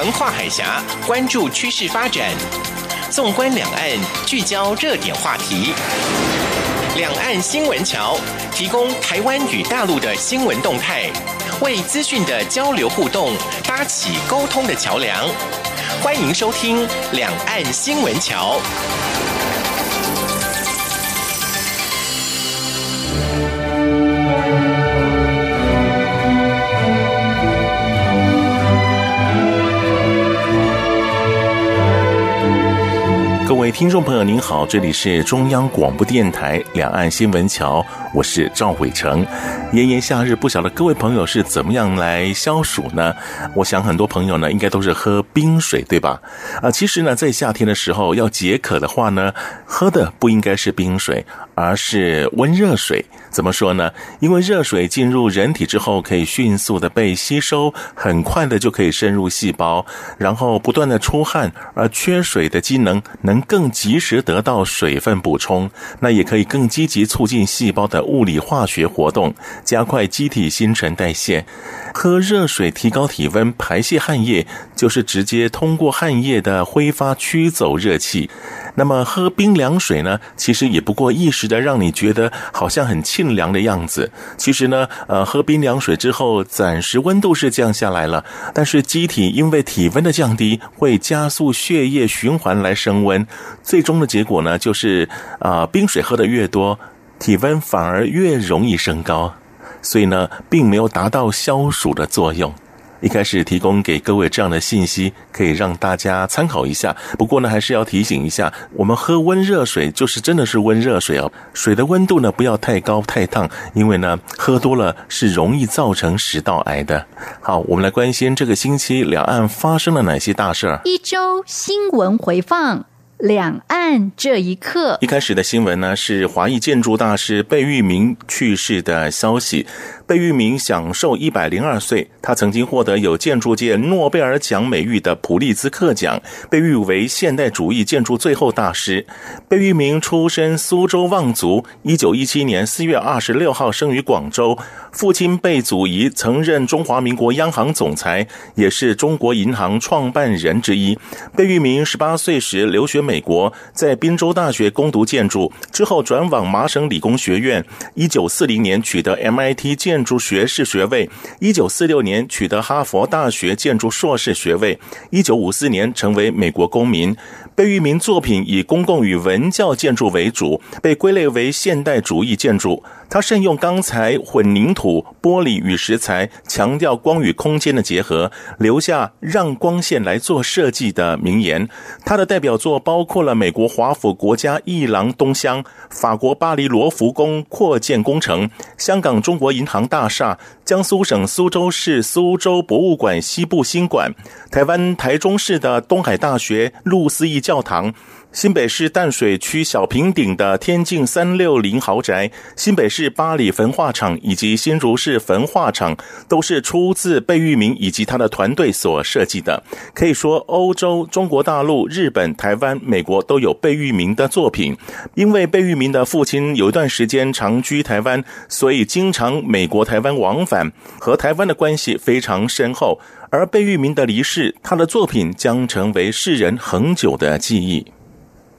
横跨海峡，关注趋势发展。纵观两岸，聚焦热点话题。两岸新闻桥提供台湾与大陆的新闻动态，为资讯的交流互动搭起沟通的桥梁。欢迎收听《两岸新闻桥》。各位听众朋友，您好，这里是中央广播电台两岸新闻桥，我是赵伟成。炎炎夏日，不晓得各位朋友是怎么样来消暑呢？我想很多朋友呢，应该都是喝冰水，对吧？啊，其实呢，在夏天的时候要解渴的话呢，喝的不应该是冰水，而是温热水。怎么说呢？因为热水进入人体之后，可以迅速的被吸收，很快的就可以深入细胞，然后不断的出汗，而缺水的机能能。更及时得到水分补充，那也可以更积极促进细胞的物理化学活动，加快机体新陈代谢。喝热水提高体温，排泄汗液，就是直接通过汗液的挥发驱走热气。那么喝冰凉水呢？其实也不过一时的，让你觉得好像很沁凉的样子。其实呢，呃，喝冰凉水之后，暂时温度是降下来了，但是机体因为体温的降低，会加速血液循环来升温。最终的结果呢，就是啊、冰水喝得越多，体温反而越容易升高，所以呢，并没有达到消暑的作用。一开始提供给各位这样的信息，可以让大家参考一下。不过呢，还是要提醒一下，我们喝温热水就是真的是温热水哦，水的温度呢不要太高太烫，因为呢喝多了是容易造成食道癌的。好，我们来关心这个星期两岸发生了哪些大事儿。一周新闻回放。两岸这一刻，一开始的新闻呢是华裔建筑大师贝聿铭去世的消息。贝聿铭享寿一百零二岁，他曾经获得有建筑界诺贝尔奖美誉的普利兹克奖，被誉为现代主义建筑最后大师。贝聿铭出身苏州望族，一九一七年四月二十六号生于广州，父亲贝祖仪曾任中华民国央行总裁，也是中国银行创办人之一。贝聿铭十八岁时留学美美国，在宾州大学攻读建筑，之后转往麻省理工学院。一九四零年取得 MIT 建筑学士学位，一九四六年取得哈佛大学建筑硕士学位，一九五四年成为美国公民。贝聿铭作品以公共与文教建筑为主，被归类为现代主义建筑。他善用钢材、混凝土、玻璃与石材，强调光与空间的结合，留下“让光线来做设计”的名言。他的代表作包包括了美国华府国家艺廊东厢、法国巴黎罗浮宫扩建工程、香港中国银行大厦、江苏省苏州市苏州博物馆西部新馆、台湾台中市的东海大学路思义教堂。新北市淡水区小平顶的天境三六零豪宅，新北市八里焚化厂以及新竹市焚化厂，都是出自贝聿铭以及他的团队所设计的。可以说，欧洲、中国大陆、日本、台湾、美国都有贝聿铭的作品。因为贝聿铭的父亲有一段时间长居台湾，所以经常美国台湾往返，和台湾的关系非常深厚。而贝聿铭的离世，他的作品将成为世人恒久的记忆。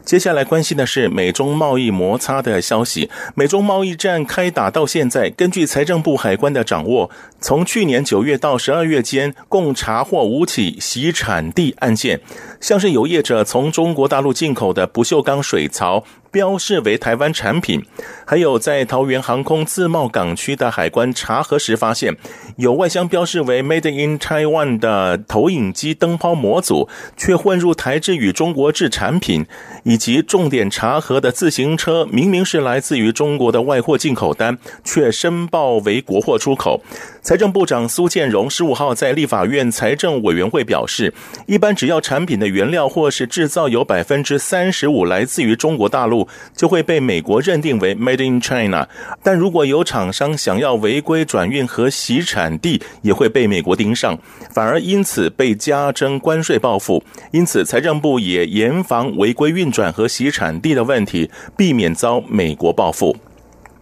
接下来关心的是美中贸易摩擦的消息。美中贸易战开打到现在，根据财政部海关的掌握，从去年九月到十二月间，共查获五起洗产地案件，像是有业者从中国大陆进口的不锈钢水槽。标示为台湾产品，还有在桃园航空自贸港区的海关查核时发现，有外箱标示为 Made in Taiwan 的投影机灯泡模组，却混入台制与中国制产品，以及重点查核的自行车，明明是来自于中国的外货进口单，却申报为国货出口。财政部长苏建荣十五号在立法院财政委员会表示，一般只要产品的原料或是制造有百分之三十五来自于中国大陆。就会被美国认定为 Made in China，但如果有厂商想要违规转运和洗产地，也会被美国盯上，反而因此被加征关税报复。因此，财政部也严防违规运转和洗产地的问题，避免遭美国报复。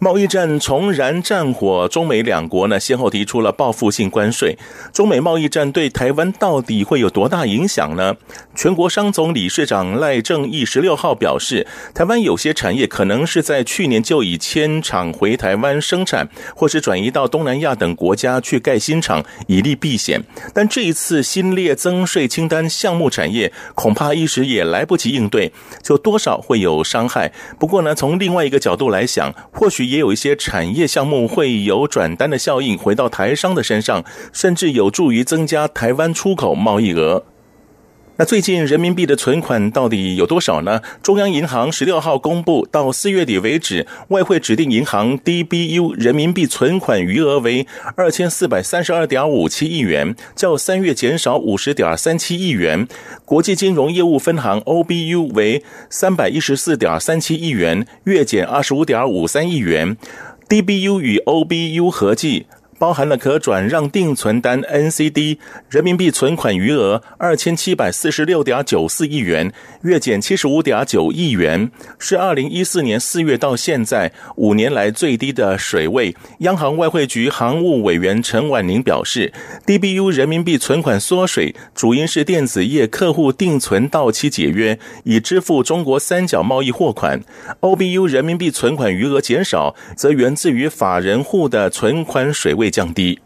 贸易战重燃战火，中美两国呢先后提出了报复性关税。中美贸易战对台湾到底会有多大影响呢？全国商总理事长赖正义十六号表示，台湾有些产业可能是在去年就已迁厂回台湾生产，或是转移到东南亚等国家去盖新厂，以利避险。但这一次新列增税清单项目产业，恐怕一时也来不及应对，就多少会有伤害。不过呢，从另外一个角度来想，或许。也有一些产业项目会有转单的效应回到台商的身上，甚至有助于增加台湾出口贸易额。那最近人民币的存款到底有多少呢？中央银行十六号公布，到四月底为止，外汇指定银行 DBU 人民币存款余额为二千四百三十二点五七亿元，较三月减少五十点三七亿元。国际金融业务分行 OBU 为三百一十四点三七亿元，月减二十五点五三亿元。DBU 与 OBU 合计。包含了可转让定存单 NCD 人民币存款余额二千七百四十六点九四亿元，月减七十五点九亿元，是二零一四年四月到现在五年来最低的水位。央行外汇局行务委员陈婉宁表示，DBU 人民币存款缩水，主因是电子业客户定存到期解约，以支付中国三角贸易货款；OBU 人民币存款余额减少，则源自于法人户的存款水位降低。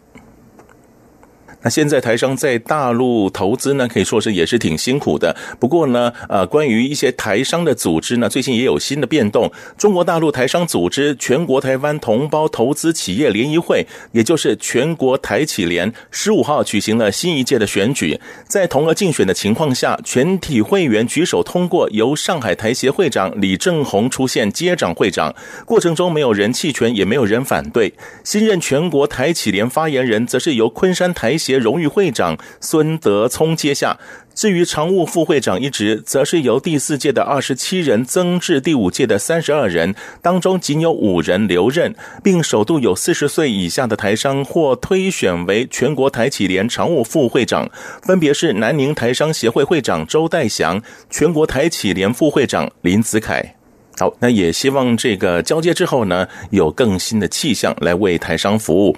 那现在台商在大陆投资呢，可以说是也是挺辛苦的。不过呢，呃，关于一些台商的组织呢，最近也有新的变动。中国大陆台商组织全国台湾同胞投资企业联谊会，也就是全国台企联，十五号举行了新一届的选举。在同额竞选的情况下，全体会员举手通过由上海台协会长李正宏出现接掌会长，过程中没有人弃权，也没有人反对。新任全国台企联发言人，则是由昆山台协荣誉会长孙德聪接下，至于常务副会长一职，则是由第四届的二十七人增至第五届的三十二人，当中仅有五人留任，并首度有四十岁以下的台商获推选为全国台企联常务副会长，分别是南宁台商协会会长周代祥、全国台企联副会长林子凯。好，那也希望这个交接之后呢，有更新的气象来为台商服务。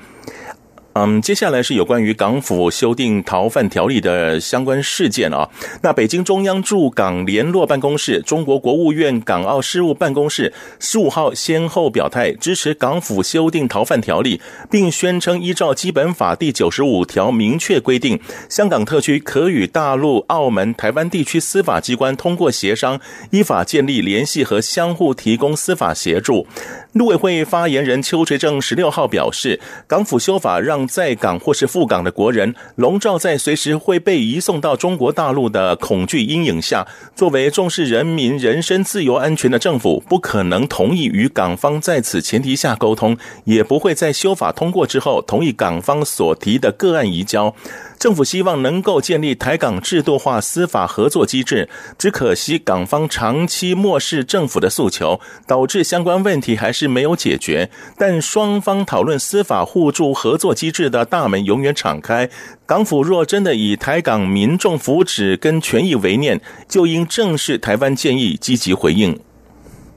嗯，接下来是有关于港府修订逃犯条例的相关事件啊。那北京中央驻港联络办公室、中国国务院港澳事务办公室十五号先后表态支持港府修订逃犯条例，并宣称依照基本法第九十五条明确规定，香港特区可与大陆、澳门、台湾地区司法机关通过协商，依法建立联系和相互提供司法协助。陆委会发言人邱垂正十六号表示，港府修法让在港或是赴港的国人笼罩在随时会被移送到中国大陆的恐惧阴影下。作为重视人民人身自由安全的政府，不可能同意与港方在此前提下沟通，也不会在修法通过之后同意港方所提的个案移交。政府希望能够建立台港制度化司法合作机制，只可惜港方长期漠视政府的诉求，导致相关问题还是没有解决。但双方讨论司法互助合作机制的大门永远敞开。港府若真的以台港民众福祉跟权益为念，就应正视台湾建议，积极回应。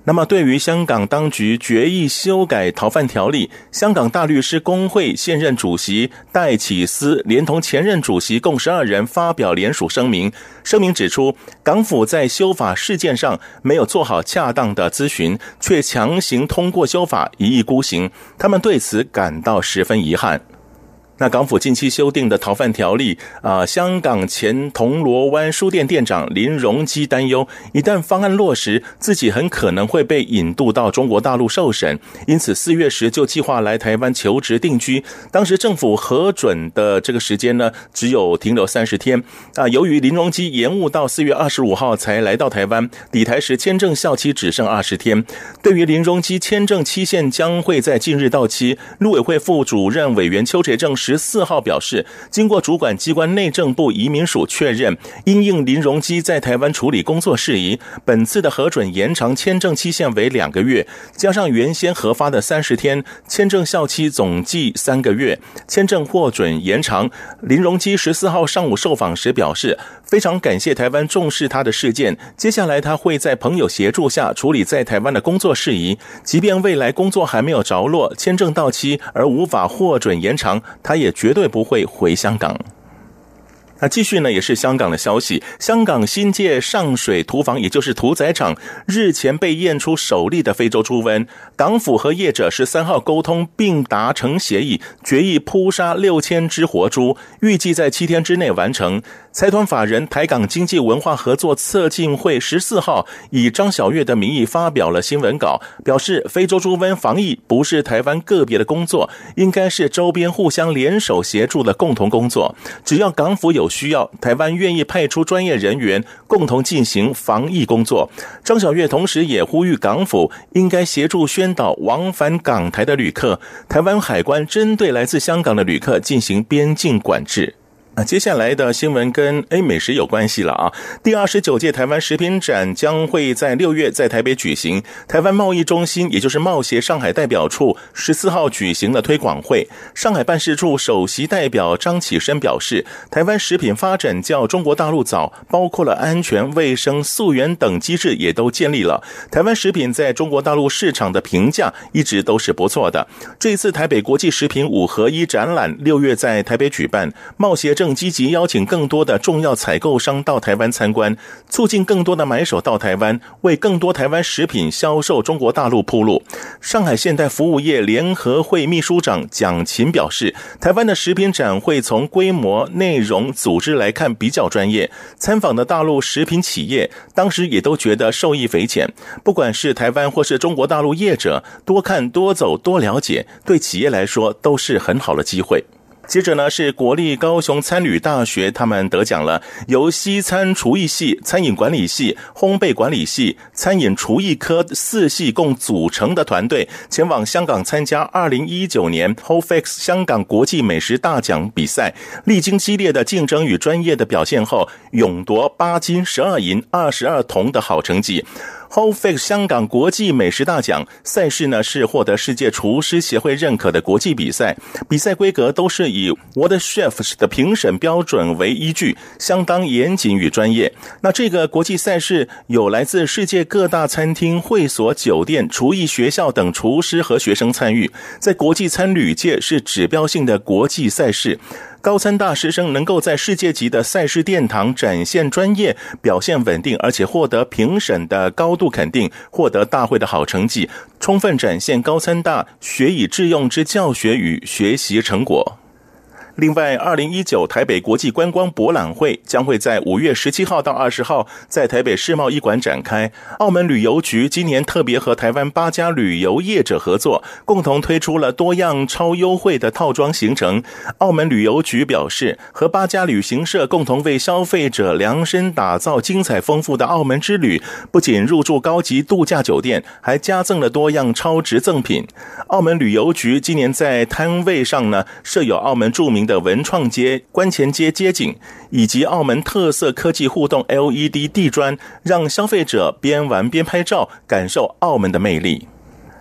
那么，对于香港当局决议修改逃犯条例，香港大律师工会现任主席戴启思连同前任主席共十二人发表联署声明。声明指出，港府在修法事件上没有做好恰当的咨询，却强行通过修法，一意孤行。他们对此感到十分遗憾。那港府近期修订的逃犯条例啊，香港前铜锣湾书店店长林荣基担忧，一旦方案落实，自己很可能会被引渡到中国大陆受审，因此四月时就计划来台湾求职定居。当时政府核准的这个时间呢，只有停留三十天啊。由于林荣基延误到四月二十五号才来到台湾，抵台时签证效期只剩二十天。对于林荣基签证期限将会在近日到期，陆委会副主任委员邱垂正。十四号表示，经过主管机关内政部移民署确认，因应林荣基在台湾处理工作事宜，本次的核准延长签证期限为两个月，加上原先核发的三十天，签证效期总计三个月，签证获准延长。林荣基十四号上午受访时表示，非常感谢台湾重视他的事件，接下来他会在朋友协助下处理在台湾的工作事宜，即便未来工作还没有着落，签证到期而无法获准延长，他也绝对不会回香港。那继续呢，也是香港的消息。香港新界上水屠房，也就是屠宰场，日前被验出首例的非洲猪瘟。港府和业者十三号沟通并达成协议，决议扑杀六千只活猪，预计在七天之内完成。财团法人台港经济文化合作策进会十四号以张晓月的名义发表了新闻稿，表示非洲猪瘟防疫不是台湾个别的工作，应该是周边互相联手协助的共同工作。只要港府有需要，台湾愿意派出专业人员共同进行防疫工作。张晓月同时也呼吁港府应该协助宣导往返港台的旅客，台湾海关针对来自香港的旅客进行边境管制。接下来的新闻跟 A 美食有关系了啊！第二十九届台湾食品展将会在六月在台北举行。台湾贸易中心，也就是贸协上海代表处，十四号举行了推广会。上海办事处首席代表张启生表示，台湾食品发展较中国大陆早，包括了安全、卫生、溯源等机制也都建立了。台湾食品在中国大陆市场的评价一直都是不错的。这次台北国际食品五合一展览六月在台北举办，贸协正积极邀请更多的重要采购商到台湾参观，促进更多的买手到台湾，为更多台湾食品销售中国大陆铺路。上海现代服务业联合会秘书长蒋勤表示，台湾的食品展会从规模、内容、组织来看比较专业。参访的大陆食品企业当时也都觉得受益匪浅。不管是台湾或是中国大陆业者，多看多走多了解，对企业来说都是很好的机会。接着呢，是国立高雄餐旅大学，他们得奖了，由西餐厨艺系、餐饮管理系、烘焙管理系、餐饮厨艺科四系共组成的团队，前往香港参加二零一九年 HoFix 香港国际美食大奖比赛，历经激烈的竞争与专业的表现后，勇夺八金十二银二十二铜的好成绩。H o l e f i x 香港国际美食大奖赛事呢，是获得世界厨师协会认可的国际比赛，比赛规格都是以 World Chefs 的评审标准为依据，相当严谨与专业。那这个国际赛事有来自世界各大餐厅、会所、酒店、厨艺学校等厨师和学生参与，在国际餐旅界是指标性的国际赛事。高三大师生能够在世界级的赛事殿堂展现专业、表现稳定，而且获得评审的高度肯定，获得大会的好成绩，充分展现高三大学以致用之教学与学习成果。另外，二零一九台北国际观光博览会将会在五月十七号到二十号在台北世贸一馆展开。澳门旅游局今年特别和台湾八家旅游业者合作，共同推出了多样超优惠的套装行程。澳门旅游局表示，和八家旅行社共同为消费者量身打造精彩丰富的澳门之旅，不仅入住高级度假酒店，还加赠了多样超值赠品。澳门旅游局今年在摊位上呢，设有澳门著名的文创街、观前街街景，以及澳门特色科技互动 LED 地砖，让消费者边玩边拍照，感受澳门的魅力。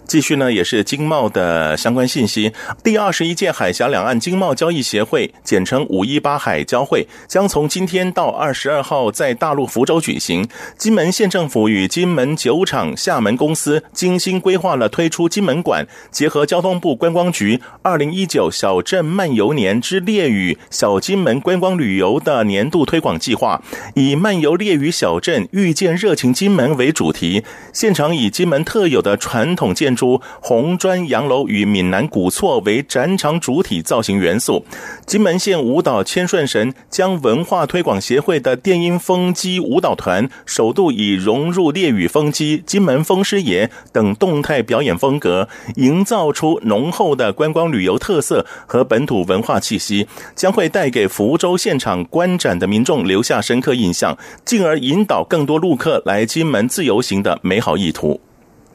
继续呢，也是经贸的相关信息。第二十一届海峡两岸经贸交易协会（简称五一八海交会）将从今天到二十二号在大陆福州举行。金门县政府与金门酒厂厦门公司精心规划了推出金门馆，结合交通部观光局二零一九小镇漫游年之烈屿小金门观光旅游的年度推广计划，以漫游烈屿小镇，遇见热情金门为主题，现场以金门特有的传统建筑。出红砖洋楼与闽南古厝为展场主体造型元素，金门县舞蹈千顺神将文化推广协会的电音风机舞蹈团首度以融入烈雨风机、金门风师爷等动态表演风格，营造出浓厚的观光旅游特色和本土文化气息，将会带给福州现场观展的民众留下深刻印象，进而引导更多陆客来金门自由行的美好意图。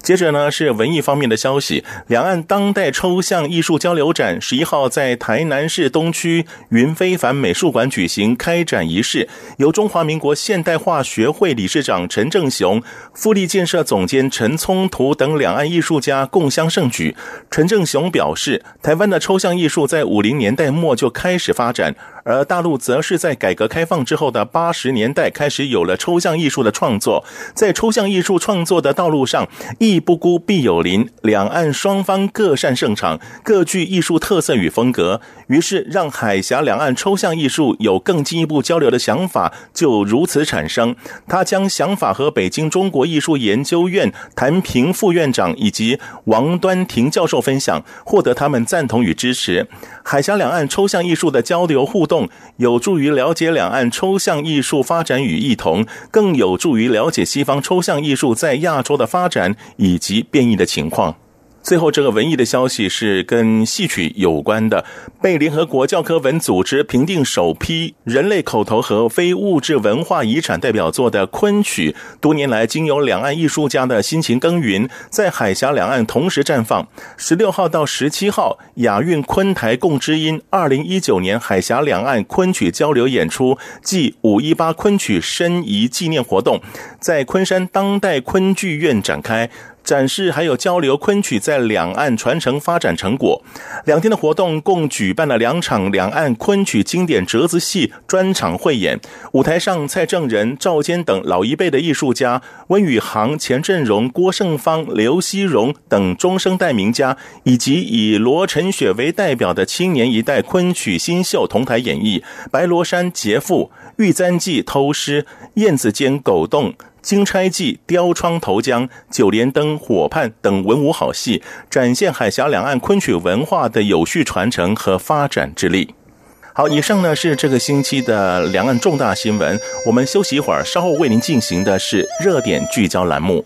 接着呢是文艺方面的消息，两岸当代抽象艺术交流展十一号在台南市东区云非凡美术馆举行开展仪式，由中华民国现代化学会理事长陈正雄、富力建设总监陈聪图等两岸艺术家共襄盛举。陈正雄表示，台湾的抽象艺术在五零年代末就开始发展。而大陆则是在改革开放之后的八十年代开始有了抽象艺术的创作，在抽象艺术创作的道路上，艺不孤必有邻，两岸双方各擅胜场，各具艺术特色与风格，于是让海峡两岸抽象艺术有更进一步交流的想法就如此产生。他将想法和北京中国艺术研究院谭平副院长以及王端庭教授分享，获得他们赞同与支持。海峡两岸抽象艺术的交流互。动有助于了解两岸抽象艺术发展与异同，更有助于了解西方抽象艺术在亚洲的发展以及变异的情况。最后，这个文艺的消息是跟戏曲有关的。被联合国教科文组织评定首批人类口头和非物质文化遗产代表作的昆曲，多年来经由两岸艺术家的辛勤耕耘，在海峡两岸同时绽放。十六号到十七号，亚运昆台共知音二零一九年海峡两岸昆曲交流演出暨五一八昆曲申遗纪念活动，在昆山当代昆剧院展开。展示还有交流昆曲在两岸传承发展成果。两天的活动共举办了两场两岸昆曲经典折子戏专场汇演。舞台上，蔡正仁、赵坚等老一辈的艺术家，温宇航、钱振荣、郭胜芳、刘希荣等中生代名家，以及以罗晨雪为代表的青年一代昆曲新秀同台演绎《白罗山劫妇》《玉簪记》《偷诗》《燕子间狗洞》。《金钗记》《雕窗投江》《九连灯》《火畔》等文武好戏，展现海峡两岸昆曲文化的有序传承和发展之力。好，以上呢是这个星期的两岸重大新闻。我们休息一会儿，稍后为您进行的是热点聚焦栏目。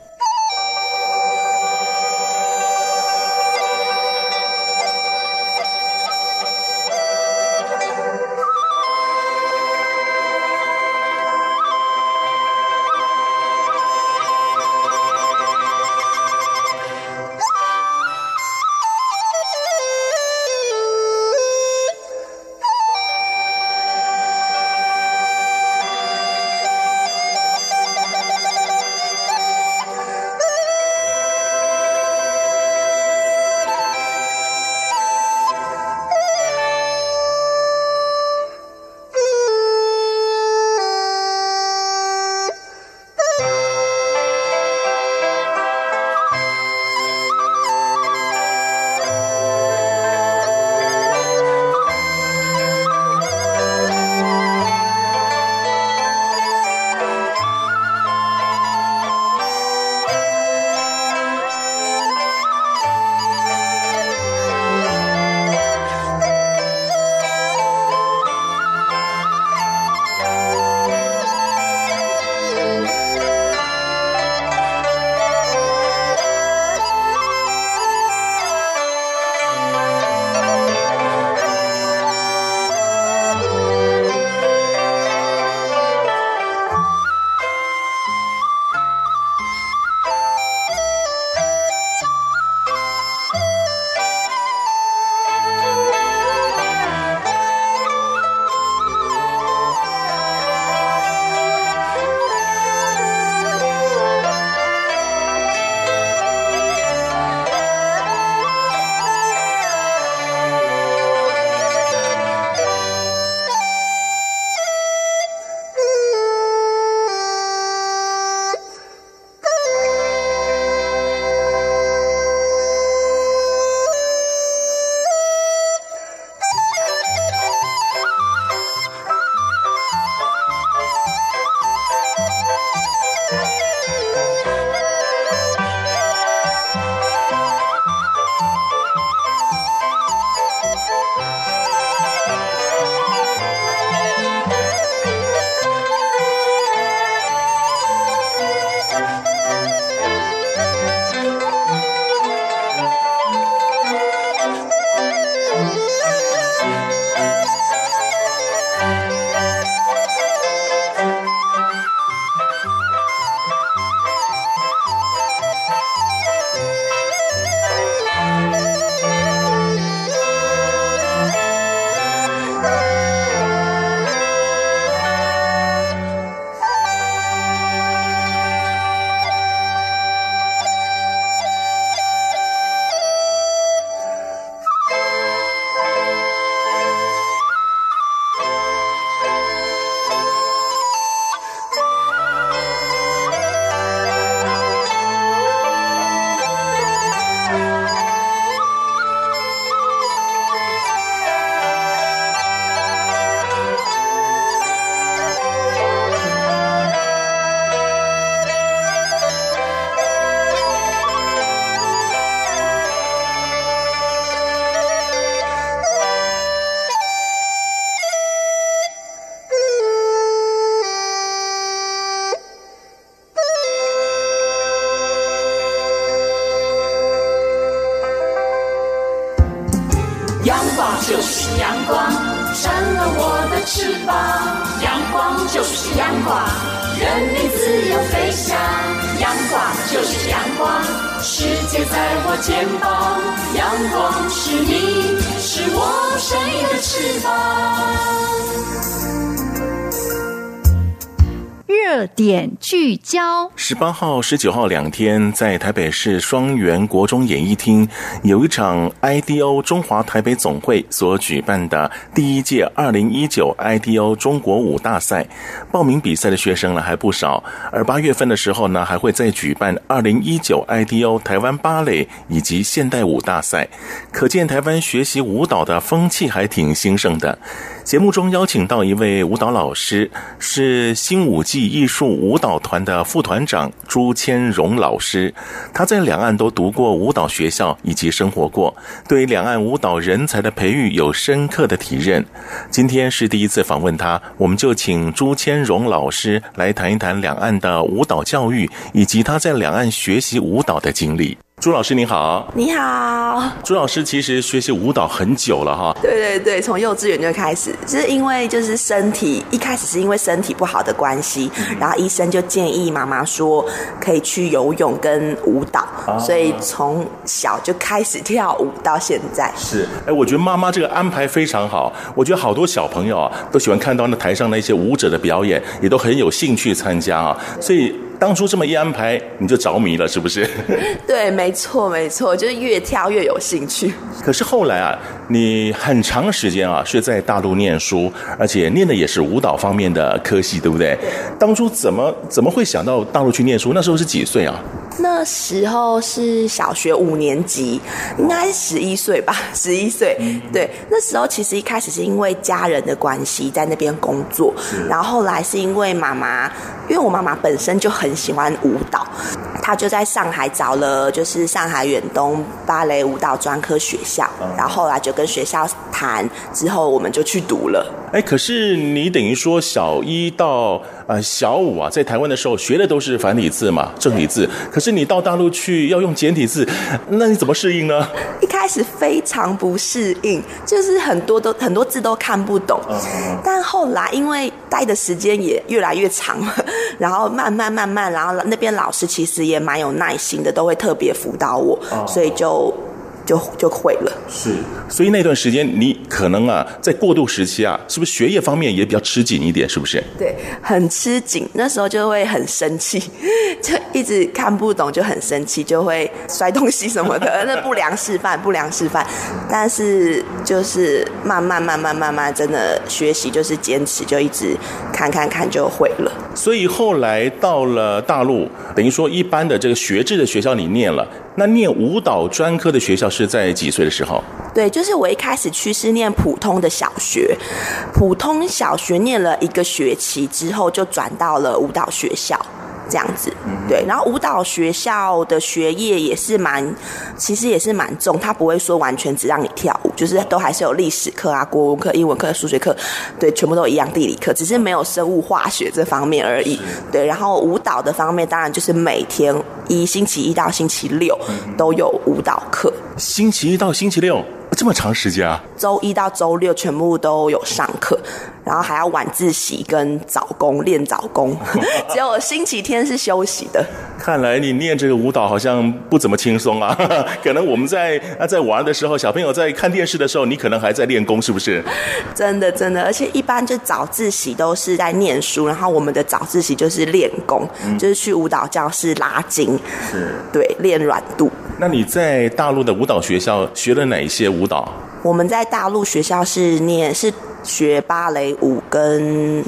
光，世界在我肩膀。阳光是你，是我生命的翅膀。热点聚焦：十八号、十九号两天，在台北市双园国中演艺厅有一场 IDO 中华台北总会所举办的第一届二零一九 IDO 中国舞大赛。报名比赛的学生呢还不少，而八月份的时候呢，还会再举办二零一九 IDO 台湾芭蕾以及现代舞大赛。可见台湾学习舞蹈的风气还挺兴盛的。节目中邀请到一位舞蹈老师，是新舞季艺术舞蹈团的副团长朱千荣老师。他在两岸都读过舞蹈学校以及生活过，对两岸舞蹈人才的培育有深刻的体认。今天是第一次访问他，我们就请朱千荣老师来谈一谈两岸的舞蹈教育以及他在两岸学习舞蹈的经历。朱老师你好，你好。朱老师其实学习舞蹈很久了哈。对对对，从幼稚园就开始，就是因为就是身体一开始是因为身体不好的关系，然后医生就建议妈妈说可以去游泳跟舞蹈，所以从小就开始跳舞到现在。是，哎，我觉得妈妈这个安排非常好。我觉得好多小朋友啊都喜欢看到那台上那些舞者的表演，也都很有兴趣参加啊，所以。当初这么一安排，你就着迷了，是不是？对，没错，没错，就是越跳越有兴趣。可是后来啊，你很长时间啊是在大陆念书，而且念的也是舞蹈方面的科系，对不对？对。当初怎么怎么会想到大陆去念书？那时候是几岁啊？那时候是小学五年级，应该是十一岁吧，十一岁。对，那时候其实一开始是因为家人的关系在那边工作，然后后来是因为妈妈，因为我妈妈本身就很喜欢舞蹈，他就在上海找了就是上海远东芭蕾舞蹈专科学校，然后后来就跟学校谈，之后我们就去读了。哎，可是你等于说小一到呃小五啊，在台湾的时候学的都是繁体字嘛，正体字，可是你到大陆去要用简体字，那你怎么适应呢？一开始非常不适应，就是很多都很多字都看不懂。Uh. 但后来因为待的时间也越来越长了，然后慢慢慢慢，然后那边老师其实也蛮有耐心的，都会特别辅导我，uh. 所以就。就就会了，是，所以那段时间你可能啊，在过渡时期啊，是不是学业方面也比较吃紧一点？是不是？对，很吃紧，那时候就会很生气，就一直看不懂，就很生气，就会摔东西什么的，那不良示范，不良示范。但是就是慢慢慢慢慢慢，真的学习就是坚持，就一直看看看就会了。所以后来到了大陆，等于说一般的这个学制的学校里念了。那念舞蹈专科的学校是在几岁的时候？对，就是我一开始去是念普通的小学，普通小学念了一个学期之后，就转到了舞蹈学校。这样子，对，然后舞蹈学校的学业也是蛮，其实也是蛮重，他不会说完全只让你跳舞，就是都还是有历史课啊、国文课、英文课、数学课，对，全部都一样，地理课只是没有生物化学这方面而已。对，然后舞蹈的方面，当然就是每天一星期一到星期六都有舞蹈课，星期一到星期六。这么长时间啊！周一到周六全部都有上课，然后还要晚自习跟早功练早功，只有星期天是休息的。看来你念这个舞蹈好像不怎么轻松啊！可能我们在啊在玩的时候，小朋友在看电视的时候，你可能还在练功，是不是？真的真的，而且一般就早自习都是在念书，然后我们的早自习就是练功，嗯、就是去舞蹈教室拉筋，是，对，练软度。那你在大陆的舞蹈学校学了哪一些舞蹈？我们在大陆学校是念是学芭蕾舞跟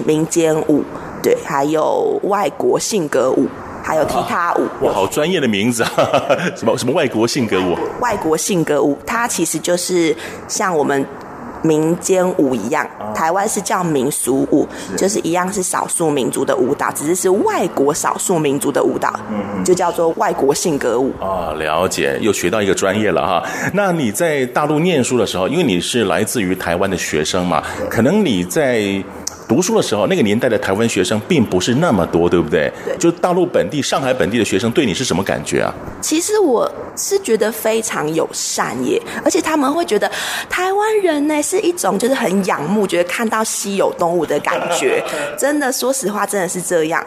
民间舞，对，还有外国性格舞，还有踢踏舞。哇，好专业的名字啊！什么什么外国性格舞？外国性格舞，它其实就是像我们。民间舞一样，台湾是叫民俗舞，就是一样是少数民族的舞蹈，只是是外国少数民族的舞蹈，就叫做外国性格舞。啊，了解，又学到一个专业了哈。那你在大陆念书的时候，因为你是来自于台湾的学生嘛，可能你在读书的时候，那个年代的台湾学生并不是那么多，对不对？对。就大陆本地、上海本地的学生对你是什么感觉啊？其实我是觉得非常友善耶，而且他们会觉得台湾人呢是一种就是很仰慕，觉得看到稀有动物的感觉。真的，说实话，真的是这样。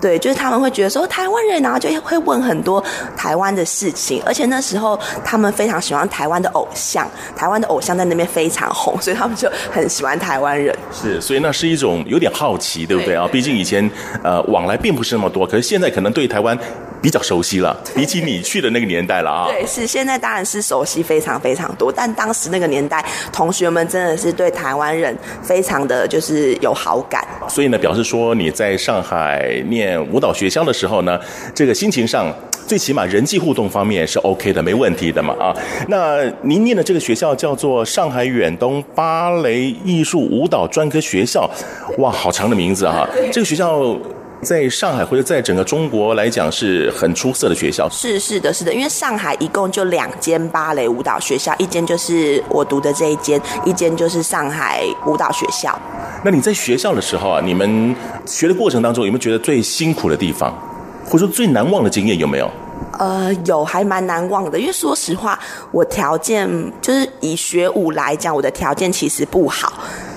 对，就是他们会觉得说台湾人，然后就会问很多台湾的事情，而且那时候他们非常喜欢台湾的偶像，台湾的偶像在那边非常红，所以他们就很喜欢台湾人。是，所以那是一种有点好奇，对不对啊？毕竟以前呃往来并不是那么多，可是现在可能对台湾比较熟悉了，比起你去的那个年代了啊。对，是现在当然是熟悉非常非常多，但当时那个年代，同学们真的是对台湾人非常的就是有好感。所以呢，表示说你在上海念舞蹈学校的时候呢，这个心情上最起码人际互动方面是 OK 的，没问题的嘛啊。那您念的这个学校叫做上海远东芭蕾艺术舞蹈专科学校，哇，好长的名字啊！这个学校。在上海或者在整个中国来讲是很出色的学校。是是的，是的，因为上海一共就两间芭蕾舞蹈学校，一间就是我读的这一间，一间就是上海舞蹈学校。那你在学校的时候啊，你们学的过程当中有没有觉得最辛苦的地方，或者说最难忘的经验有没有？呃，有，还蛮难忘的。因为说实话，我条件就是以学舞来讲，我的条件其实不好。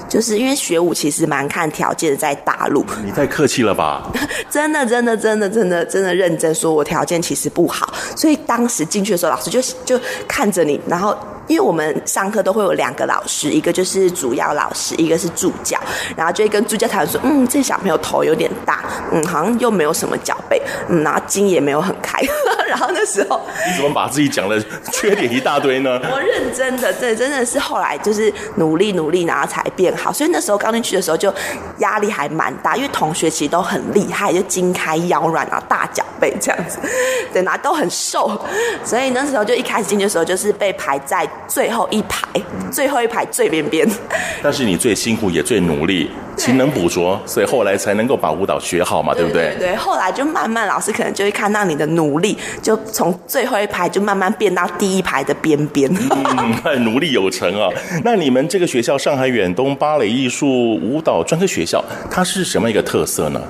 就是因为学舞其实蛮看条件的，在大陆。你太客气了吧？真的，真的，真的，真的，真的认真说，我条件其实不好，所以当时进去的时候，老师就就看着你，然后。因为我们上课都会有两个老师，一个就是主要老师，一个是助教，然后就会跟助教谈说，嗯，这小朋友头有点大，嗯，好像又没有什么脚背，嗯，然后筋也没有很开，然后那时候你怎么把自己讲的缺点一大堆呢？我认真的，对，真的是后来就是努力努力，然后才变好。所以那时候刚进去的时候就压力还蛮大，因为同学其实都很厉害，就筋开腰软啊，大脚背这样子，对，然后都很瘦，所以那时候就一开始进去的时候就是被排在。最后一排，最后一排最边边。但是你最辛苦也最努力，勤能补拙，所以后来才能够把舞蹈学好嘛，对不对？对，对，后来就慢慢，老师可能就会看到你的努力，就从最后一排就慢慢变到第一排的边边。嗯，努力有成啊！那你们这个学校上海远东芭蕾艺术舞蹈专科学校，它是什么一个特色呢？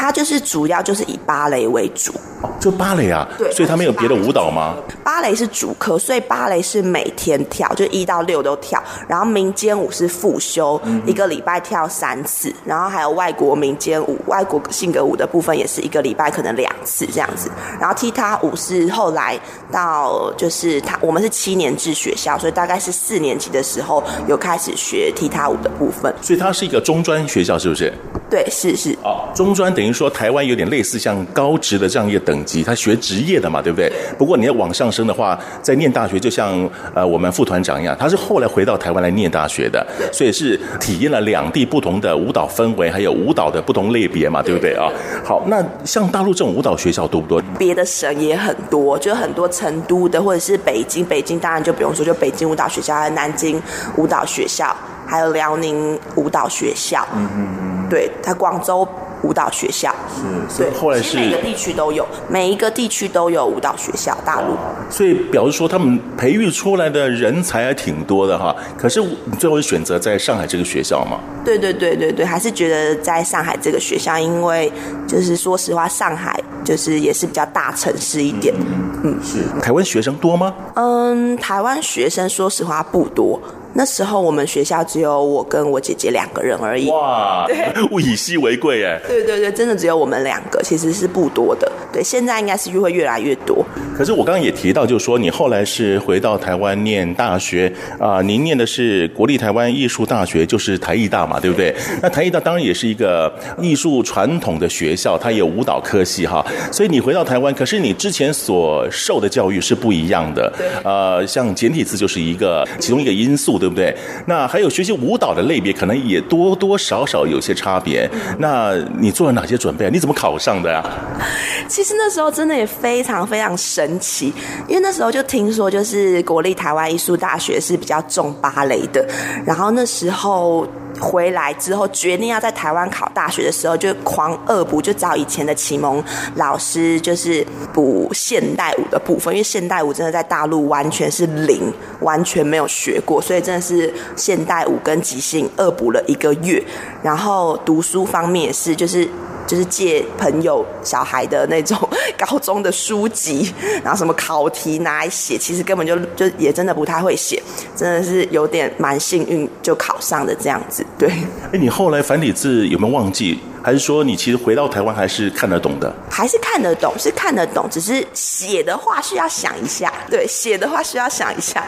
它就是主要就是以芭蕾为主。就芭蕾啊，对，所以他没有别的舞蹈吗？芭蕾是主科，所以芭蕾是每天跳，就一到六都跳。然后民间舞是复修，嗯、一个礼拜跳三次。然后还有外国民间舞、外国性格舞的部分，也是一个礼拜可能两次这样子。然后踢踏舞是后来到就是他，我们是七年制学校，所以大概是四年级的时候有开始学踢踏舞的部分。所以它是一个中专学校，是不是？对，是是。哦，中专等于说台湾有点类似像高职的这样一个等级。他学职业的嘛，对不对？不过你要往上升的话，在念大学，就像呃我们副团长一样，他是后来回到台湾来念大学的，所以是体验了两地不同的舞蹈氛围，还有舞蹈的不同类别嘛，对不对啊？好，那像大陆这种舞蹈学校多不多？别的省也很多，就很多成都的或者是北京，北京当然就不用说，就北京舞蹈学校、南京舞蹈学校，还有辽宁舞蹈学校，嗯嗯嗯，对，他广州。舞蹈学校是，所以后来是每个地区都有，每一个地区都有舞蹈学校。大陆，所以表示说他们培育出来的人才还挺多的哈。可是你最后选择在上海这个学校吗？对对对对对，还是觉得在上海这个学校，因为就是说实话，上海就是也是比较大城市一点。嗯，嗯是。台湾学生多吗？嗯，台湾学生说实话不多。那时候我们学校只有我跟我姐姐两个人而已。哇，对，物以稀为贵哎。对对对，真的只有我们两个，其实是不多的。对，现在应该是会越来越多。可是我刚刚也提到，就是说你后来是回到台湾念大学啊、呃，您念的是国立台湾艺术大学，就是台艺大嘛，对不对？那台艺大当然也是一个艺术传统的学校，它也有舞蹈科系哈。所以你回到台湾，可是你之前所受的教育是不一样的。对。呃，像简体字就是一个其中一个因素。对不对？那还有学习舞蹈的类别，可能也多多少少有些差别。那你做了哪些准备？你怎么考上的呀？其实那时候真的也非常非常神奇，因为那时候就听说，就是国立台湾艺术大学是比较重芭蕾的，然后那时候。回来之后决定要在台湾考大学的时候，就狂恶补，就找以前的启蒙老师，就是补现代舞的部分，因为现代舞真的在大陆完全是零，完全没有学过，所以真的是现代舞跟即兴恶补了一个月，然后读书方面也是就是。就是借朋友小孩的那种高中的书籍，然后什么考题拿来写，其实根本就就也真的不太会写，真的是有点蛮幸运就考上的这样子。对，哎，你后来繁体字有没有忘记？还是说你其实回到台湾还是看得懂的？还是看得懂，是看得懂，只是写的话需要想一下。对，写的话需要想一下，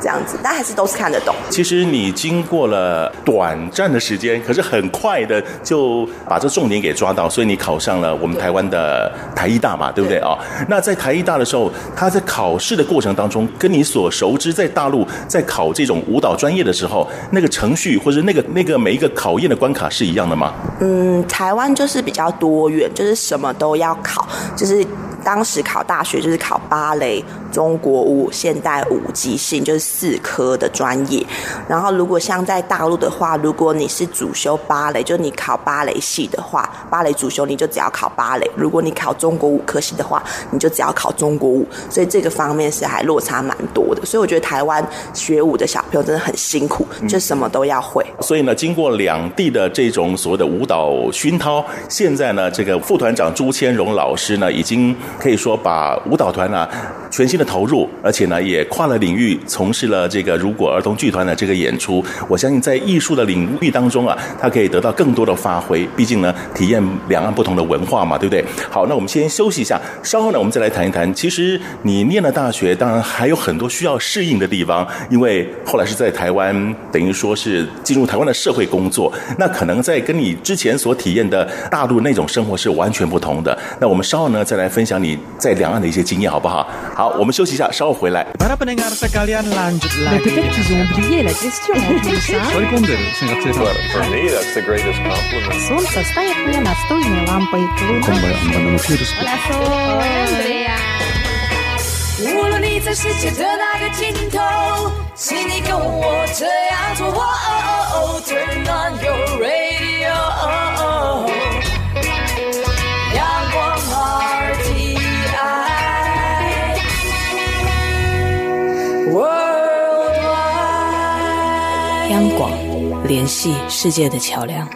这样子，但还是都是看得懂。其实你经过了短暂的时间，可是很快的就把这重点给抓到，所以你考上了我们台湾的台艺大嘛，对不对啊？哦，那在台艺大的时候，他在考试的过程当中，跟你所熟知在大陆在考这种舞蹈专业的时候，那个程序或者那个那个每一个考验的关卡是一样的吗？嗯。台湾就是比较多元，就是什么都要考，就是。当时考大学就是考芭蕾、中国舞、现代舞、即兴，就是四科的专业。然后，如果像在大陆的话，如果你是主修芭蕾，就你考芭蕾系的话，芭蕾主修你就只要考芭蕾；如果你考中国舞科系的话，你就只要考中国舞。所以这个方面是还落差蛮多的。所以我觉得台湾学舞的小朋友真的很辛苦，就什么都要会。嗯。所以呢，经过两地的这种所谓的舞蹈熏陶，现在呢，这个副团长朱千荣老师呢，已经。可以说把舞蹈团呢全新的投入，而且呢也跨了领域，从事了这个如果儿童剧团的这个演出。我相信在艺术的领域当中啊，他可以得到更多的发挥。毕竟呢，体验两岸不同的文化嘛，对不对？好，那我们先休息一下，稍后呢我们再来谈一谈。其实你念了大学，当然还有很多需要适应的地方，因为后来是在台湾，等于说是进入台湾的社会工作，那可能在跟你之前所体验的大陆那种生活是完全不同的。那我们稍后呢再来分享你。在两岸的一些经验，好不好？好，我们休息一下，稍后回来。无论你在世界的哪个尽头，请你跟我这样做。Turn on your radio. 央广，联系世界的桥梁。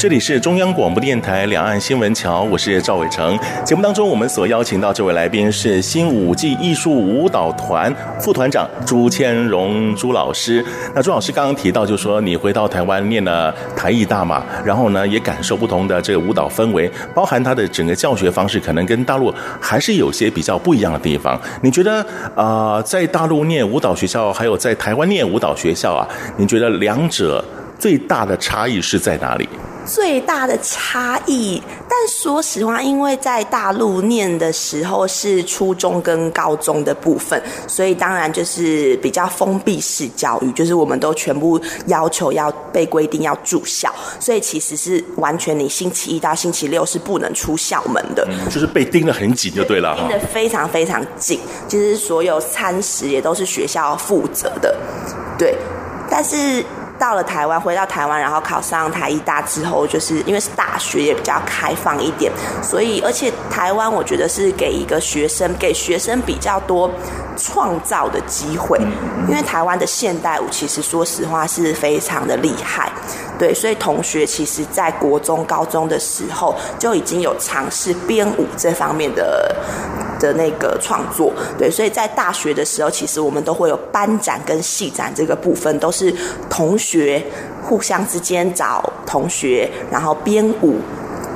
这里是中央广播电台两岸新闻桥，我是赵伟成。节目当中，我们所邀请到这位来宾是新舞季艺术舞蹈团副团长朱千荣朱老师。那朱老师刚刚提到，就说你回到台湾念了台艺大嘛，然后呢也感受不同的这个舞蹈氛围，包含他的整个教学方式，可能跟大陆还是有些比较不一样的地方。你觉得啊、在大陆念舞蹈学校，还有在台湾念舞蹈学校啊，你觉得两者最大的差异是在哪里？最大的差异，但说实话，因为在大陆念的时候是初中跟高中的部分，所以当然就是比较封闭式教育，就是我们都全部要求要被规定要住校，所以其实是完全你星期一到星期六是不能出校门的，嗯、就是被盯得很紧就对了，盯得非常非常紧，就是所有餐食也都是学校负责的，对，但是。到了台湾，回到台湾，然后考上台艺大之后，就是因为是大学也比较开放一点，所以而且台湾我觉得是给一个学生给学生比较多创造的机会，因为台湾的现代舞其实说实话是非常的厉害，对，所以同学其实在国中、高中的时候就已经有尝试编舞这方面的。的那个创作，对，所以在大学的时候，其实我们都会有班展跟系展这个部分，都是同学互相之间找同学，然后编舞。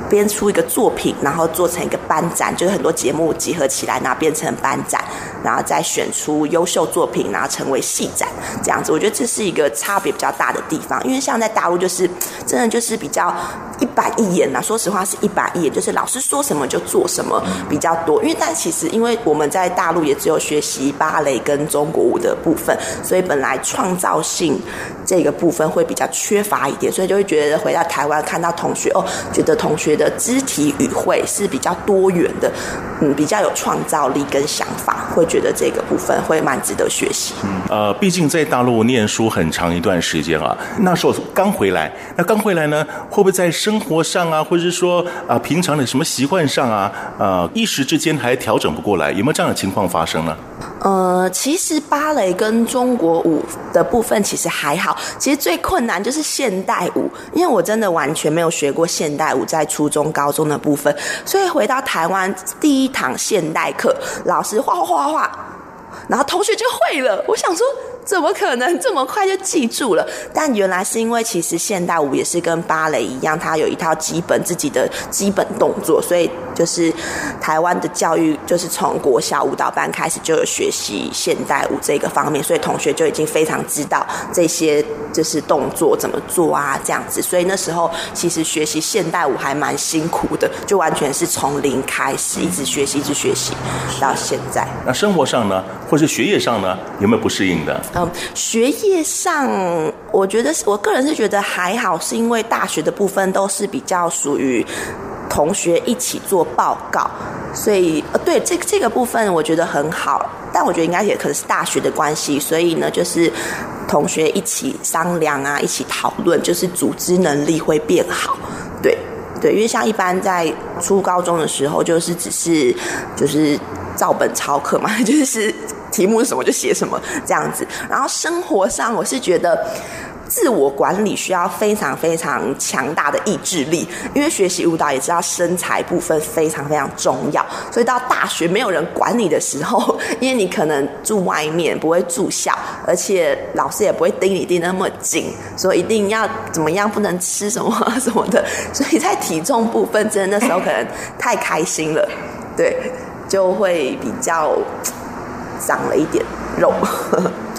编出一个作品，然后做成一个班展，就是很多节目集合起来，然后变成班展，然后再选出优秀作品，然后成为系展这样子。我觉得这是一个差别比较大的地方，因为像在大陆就是真的就是比较一板一眼呐。说实话是一板一眼，就是老师说什么就做什么比较多。因为但其实因为我们在大陆也只有学习芭蕾跟中国舞的部分，所以本来创造性这个部分会比较缺乏一点，所以就会觉得回到台湾看到同学哦，觉得同学。的肢体语汇是比较多元的，嗯，比较有创造力跟想法，会觉得这个部分会蛮值得学习。嗯，呃，毕竟在大陆念书很长一段时间啊，那时候刚回来，那刚回来呢，会不会在生活上啊，或者是说啊、呃，平常的什么习惯上啊，呃，一时之间还调整不过来，有没有这样的情况发生呢？呃，其实芭蕾跟中国舞的部分其实还好，其实最困难就是现代舞，因为我真的完全没有学过现代舞，在初初中、高中的部分，所以回到台湾第一堂现代课，老师画画画画，然后同学就会了。我想说。怎么可能这么快就记住了？但原来是因为其实现代舞也是跟芭蕾一样，它有一套基本自己的基本动作，所以就是台湾的教育就是从国小舞蹈班开始就有学习现代舞这个方面，所以同学就已经非常知道这些就是动作怎么做啊这样子。所以那时候其实学习现代舞还蛮辛苦的，就完全是从零开始，一直学习，一直学习到现在。那生活上呢，或是学业上呢，有没有不适应的？嗯，学业上，我觉得我个人是觉得还好，是因为大学的部分都是比较属于同学一起做报告，所以呃，对这这个部分我觉得很好。但我觉得应该也可能是大学的关系，所以呢，就是同学一起商量啊，一起讨论，就是组织能力会变好。对对，因为像一般在初高中的时候，就是只是就是照本抄课嘛，就是。题目是什么就写什么这样子，然后生活上我是觉得自我管理需要非常非常强大的意志力，因为学习舞蹈也知道身材部分非常非常重要，所以到大学没有人管你的时候，因为你可能住外面不会住校，而且老师也不会盯你盯那么紧，所以一定要怎么样不能吃什么 什么的，所以在体重部分真的那时候可能太开心了，对，就会比较。长了一点肉。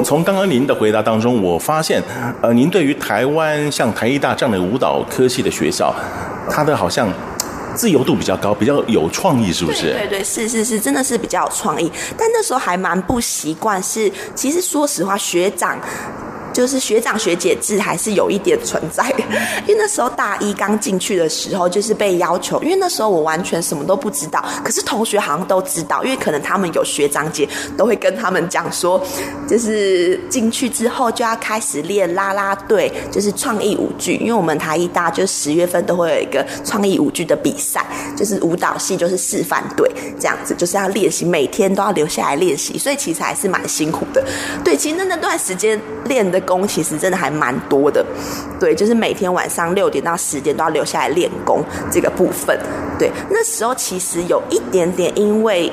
从刚刚您的回答当中，我发现，呃，您对于台湾像台艺大这样的舞蹈科系的学校，它的好像自由度比较高，比较有创意，是不是？对对对，是是是，真的是比较有创意。但那时候还蛮不习惯，是其实说实话，学长。就是学长学姐制还是有一点存在，因为那时候大一刚进去的时候，就是被要求，因为那时候我完全什么都不知道，可是同学好像都知道，因为可能他们有学长姐都会跟他们讲说，就是进去之后就要开始练啦啦队，就是创意舞剧，因为我们台艺大就十月份都会有一个创意舞剧的比赛，就是舞蹈系就是示范队这样子，就是要练习，每天都要留下来练习，所以其实还是蛮辛苦的。对，其实那那段时间练的。功其实真的还蛮多的，对，就是每天晚上六点到十点都要留下来练功这个部分。对，那时候其实有一点点，因为。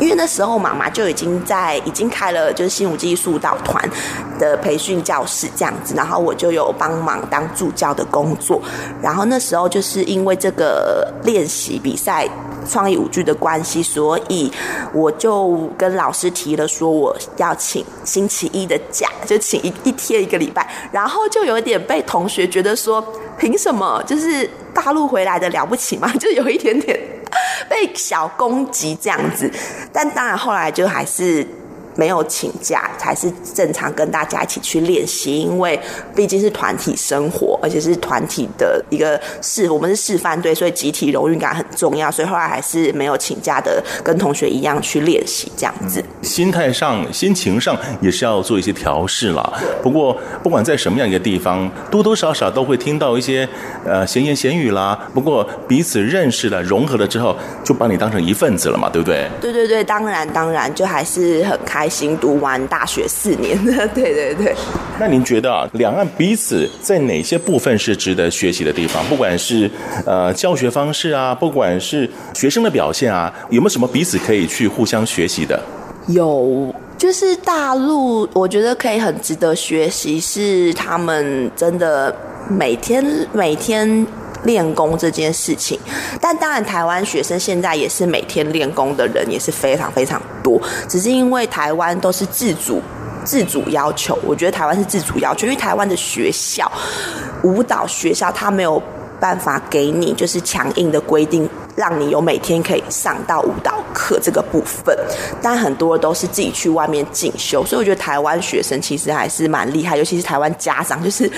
因为那时候妈妈就已经在已经开了就是新武技术导团的培训教室这样子，然后我就有帮忙当助教的工作。然后那时候就是因为这个练习比赛创意舞剧的关系，所以我就跟老师提了说我要请星期一的假，就请一一天一个礼拜。然后就有点被同学觉得说，凭什么就是大陆回来的了不起嘛？就有一点点。被小攻击这样子，但当然后来就还是。没有请假，才是正常跟大家一起去练习，因为毕竟是团体生活，而且是团体的一个示，我们是示范队，所以集体荣誉感很重要，所以后来还是没有请假的，跟同学一样去练习这样子。心态上、心情上也是要做一些调试了。不过不管在什么样一个地方，多多少少都会听到一些呃闲言闲语啦。不过彼此认识了、融合了之后，就把你当成一份子了嘛，对不对？对对对，当然当然，就还是很开。开心读完大学四年 的，对对对。那您觉得啊，两岸彼此在哪些部分是值得学习的地方？不管是呃教学方式啊，不管是学生的表现啊，有没有什么彼此可以去互相学习的？有，就是大陆，我觉得可以很值得学习，是他们真的每天每天。练功这件事情，但当然，台湾学生现在也是每天练功的人也是非常非常多，只是因为台湾都是自主自主要求，我觉得台湾是自主要求，因为台湾的学校舞蹈学校它没有办法给你就是强硬的规定。让你有每天可以上到舞蹈课这个部分，但很多都是自己去外面进修，所以我觉得台湾学生其实还是蛮厉害，尤其是台湾家长，就是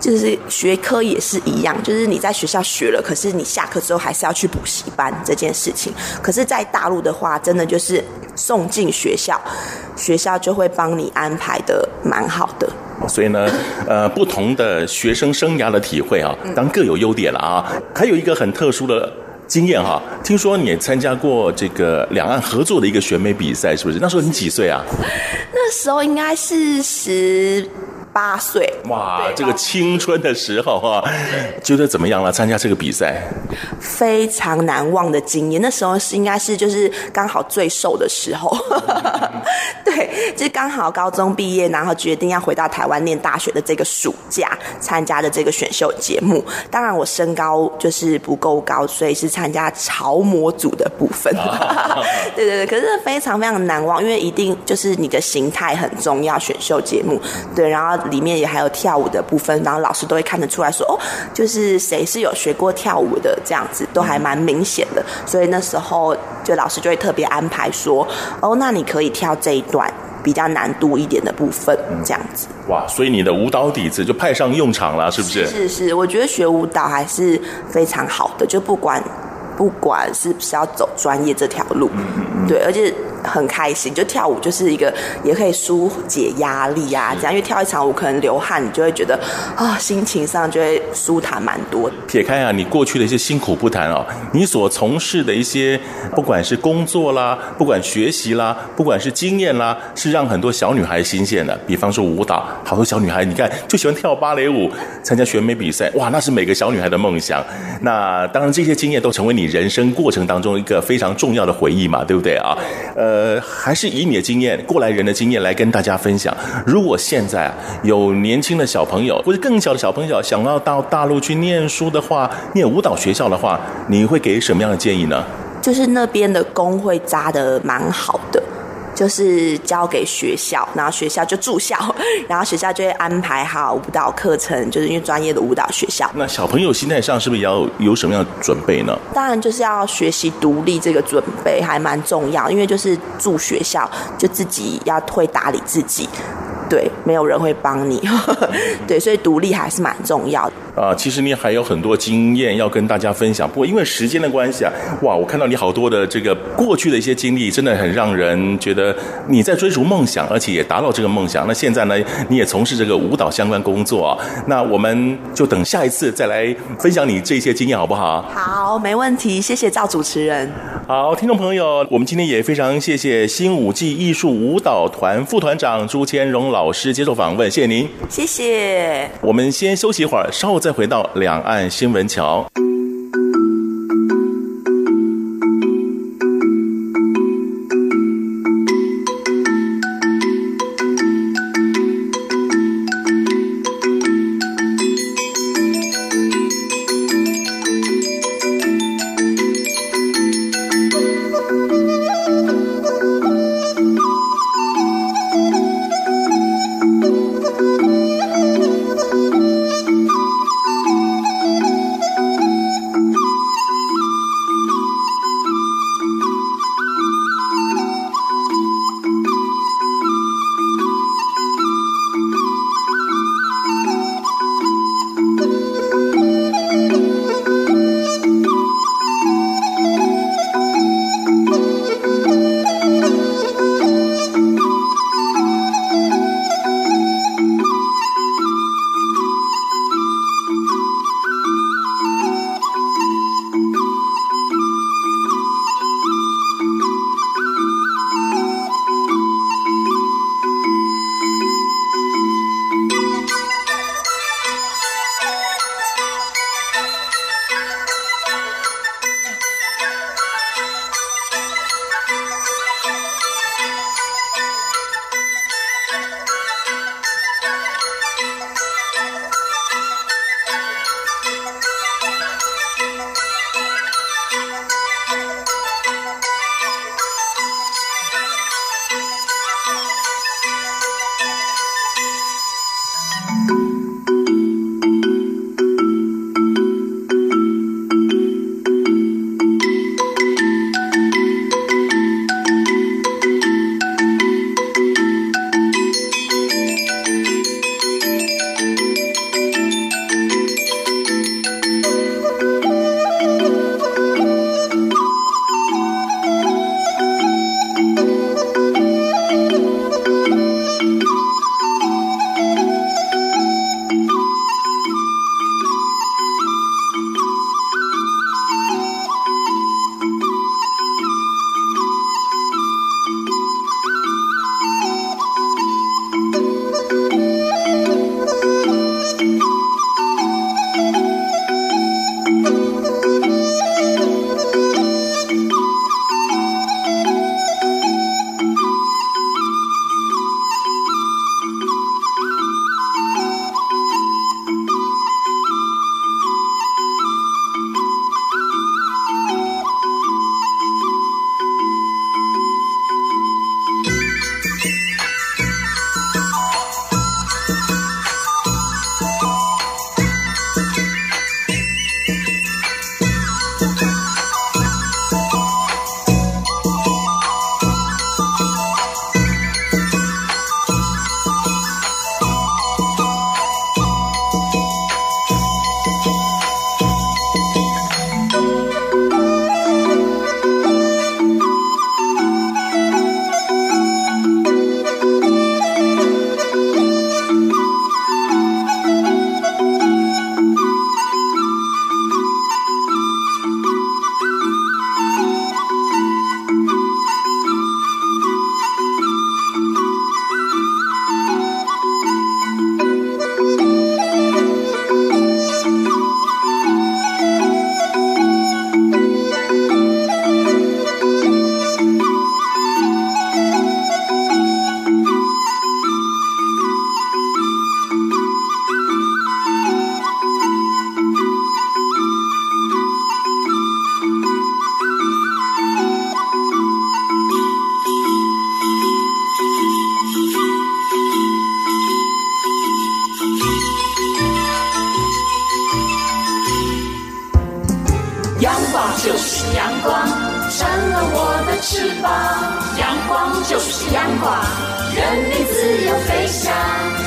就是学科也是一样，就是你在学校学了，可是你下课之后还是要去补习班这件事情。可是，在大陆的话，真的就是送进学校，学校就会帮你安排的蛮好的。所以呢，呃，不同的学生生涯的体会啊，当各有优点了啊，还有一个很特殊的。经验哈，听说你也参加过这个两岸合作的一个选美比赛，是不是？那时候你几岁啊？那时候应该是十。八岁哇，这个青春的时候啊，觉得怎么样了？参加这个比赛，非常难忘的经验。那时候是应该是就是刚好最瘦的时候，对，就是刚好高中毕业，然后决定要回到台湾念大学的这个暑假参加的这个选秀节目。当然我身高就是不够高，所以是参加潮模组的部分。对对对，可是非常非常难忘，因为一定就是你的形态很重要，选秀节目对，然后。里面也还有跳舞的部分，然后老师都会看得出来说，哦，就是谁是有学过跳舞的，这样子都还蛮明显的。所以那时候就老师就会特别安排说，哦，那你可以跳这一段比较难度一点的部分，这样子。哇，所以你的舞蹈底子就派上用场了，是不是？是是是，我觉得学舞蹈还是非常好的，就不管不管是不是要走专业这条路，嗯嗯，对，而且。很开心，就跳舞就是一个也可以疏解压力啊，这样，因为跳一场舞可能流汗，你就会觉得啊、哦，心情上就会舒坦蛮多。撇开啊，你过去的一些辛苦不谈哦，你所从事的一些，不管是工作啦，不管学习啦，不管是经验啦，是让很多小女孩新鲜的。比方说舞蹈，好多小女孩你看就喜欢跳芭蕾舞，参加选美比赛，哇，那是每个小女孩的梦想。那当然这些经验都成为你人生过程当中一个非常重要的回忆嘛，对不对啊？呃。呃，还是以你的经验，过来人的经验来跟大家分享。如果现在啊，有年轻的小朋友或者更小的小朋友想要到大陆去念书的话，念舞蹈学校的话，你会给什么样的建议呢？就是那边的工会扎的蛮好的。就是交给学校，然后学校就住校，然后学校就会安排好舞蹈课程，就是因为专业的舞蹈学校。那小朋友心态上是不是也要有什么样的准备呢？当然就是要学习独立，这个准备还蛮重要，因为就是住学校，就自己要会打理自己，对，没有人会帮你，对，所以独立还是蛮重要的。啊，其实你还有很多经验要跟大家分享。不过因为时间的关系啊，哇，我看到你好多的这个过去的一些经历，真的很让人觉得你在追逐梦想，而且也达到这个梦想。那现在呢，你也从事这个舞蹈相关工作啊。那我们就等下一次再来分享你这些经验，好不好？好，没问题。谢谢赵主持人。好，听众朋友，我们今天也非常谢谢新舞季艺术舞蹈团副团长朱千荣老师接受访问，谢谢您。谢谢。我们先休息一会儿，稍后再回到两岸新闻桥。生命，自由飞翔。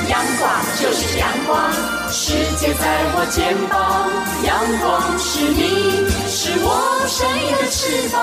阳光就是阳光，世界在我肩膀，阳光是你，是我生命的翅膀。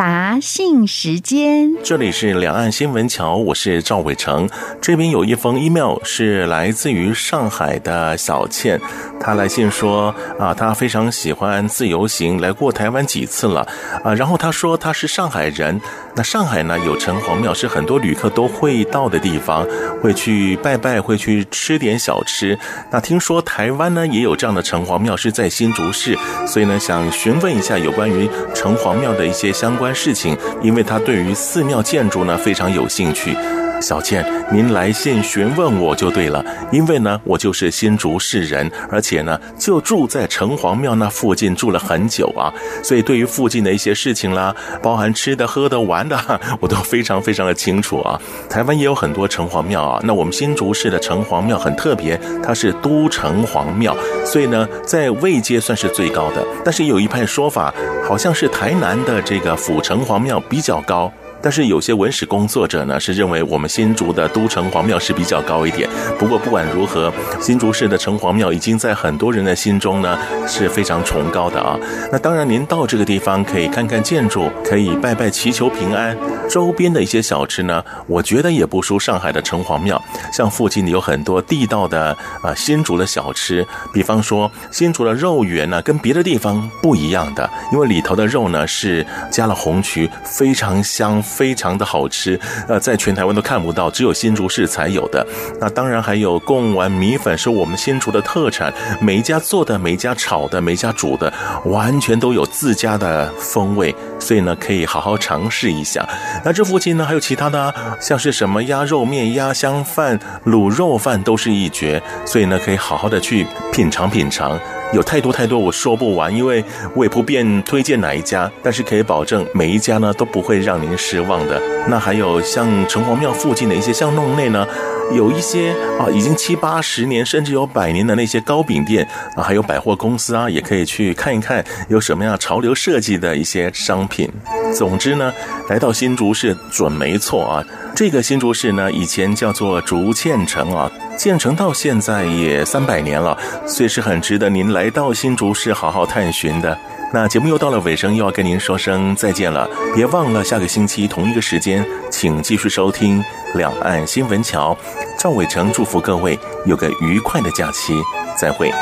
答信时间，这里是两岸新闻桥，我是赵伟成。这边有一封 email 是来自于上海的小倩，她来信说啊，她非常喜欢自由行，来过台湾几次了啊。然后她说她是上海人，那上海呢有城隍庙，是很多旅客都会到的地方，会去拜拜，会去吃点小吃。那听说台湾呢也有这样的城隍庙，是在新竹市，所以呢想询问一下有关于城隍庙的一些相关事情，因为他对于寺庙建筑呢非常有兴趣。小倩，您来信询问我就对了，因为呢，我就是新竹市人，而且呢，就住在城隍庙那附近住了很久啊，所以对于附近的一些事情啦，包含吃的、喝的、玩的，我都非常非常的清楚啊。台湾也有很多城隍庙啊，那我们新竹市的城隍庙很特别，它是都城隍庙，所以呢，在位阶算是最高的。但是有一派说法，好像是台南的这个府城隍庙比较高。但是有些文史工作者呢，是认为我们新竹的都城隍庙是比较高一点。不过不管如何，新竹市的城隍庙已经在很多人的心中呢是非常崇高的啊。那当然，您到这个地方可以看看建筑，可以拜拜祈求平安。周边的一些小吃呢，我觉得也不输上海的城隍庙。像附近有很多地道的啊新竹的小吃，比方说新竹的肉圆呢，跟别的地方不一样的，因为里头的肉呢是加了红曲，非常香。非常的好吃，呃，在全台湾都看不到，只有新竹市才有的。那当然还有贡丸米粉，是我们新竹的特产。每一家做的，每一家炒的，每一家煮的，完全都有自家的风味，所以呢，可以好好尝试一下。那这附近呢，还有其他的，像是什么鸭肉面、鸭香饭、卤肉饭，都是一绝。所以呢，可以好好的去品尝品尝。有太多太多我说不完，因为我也不便推荐哪一家，但是可以保证每一家呢都不会让您失望的。那还有像城隍庙附近的一些巷弄内呢，有一些啊已经七八十年甚至有百年的那些糕饼店啊，还有百货公司啊，也可以去看一看有什么样潮流设计的一些商品。总之呢，来到新竹市准没错啊。这个新竹市呢，以前叫做竹堑城啊。建成到现在也三百年了，所以是很值得您来到新竹市好好探寻的。那节目又到了尾声，又要跟您说声再见了。别忘了下个星期同一个时间，请继续收听《两岸新闻桥》。赵伟成祝福各位有个愉快的假期，再会。